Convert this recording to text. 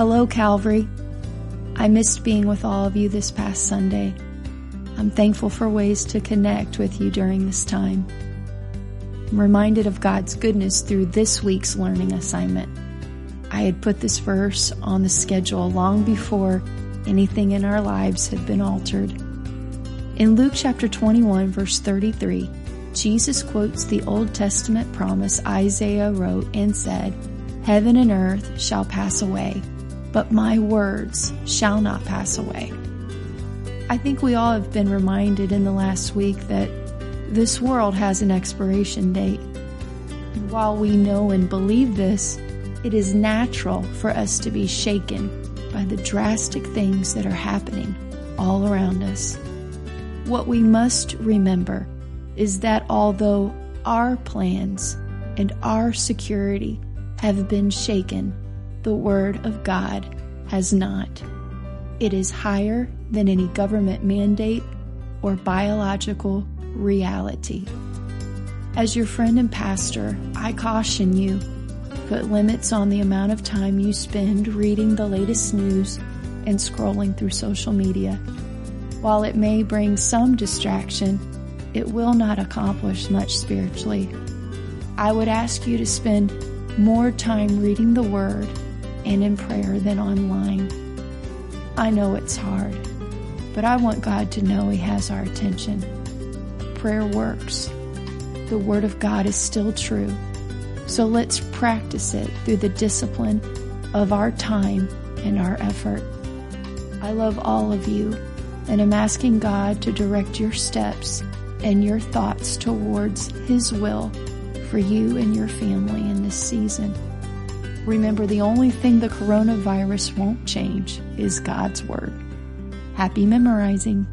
Hello, Calvary. I missed being with all of you this past Sunday. I'm thankful for ways to connect with you during this time. I'm reminded of God's goodness through this week's learning assignment. I had put this verse on the schedule long before anything in our lives had been altered. In Luke chapter 21, verse 33, Jesus quotes the Old Testament promise Isaiah wrote and said, Heaven and earth shall pass away, but my words shall not pass away. I think we all have been reminded in the last week that this world has an expiration date. while we know and believe this, it is natural for us to be shaken by the drastic things that are happening all around us. What we must remember is that although our plans and our security have been shaken, the Word of God has not. It is higher than any government mandate or biological reality. As your friend and pastor, I caution you put limits on the amount of time you spend reading the latest news and scrolling through social media. While it may bring some distraction, it will not accomplish much spiritually. I would ask you to spend more time reading the Word and in prayer than online. I know it's hard, but I want God to know He has our attention. Prayer works. The Word of God is still true. So let's practice it through the discipline of our time and our effort. I love all of you and am asking God to direct your steps and your thoughts towards His will for you and your family in this season. Remember, the only thing the coronavirus won't change is God's Word. Happy memorizing.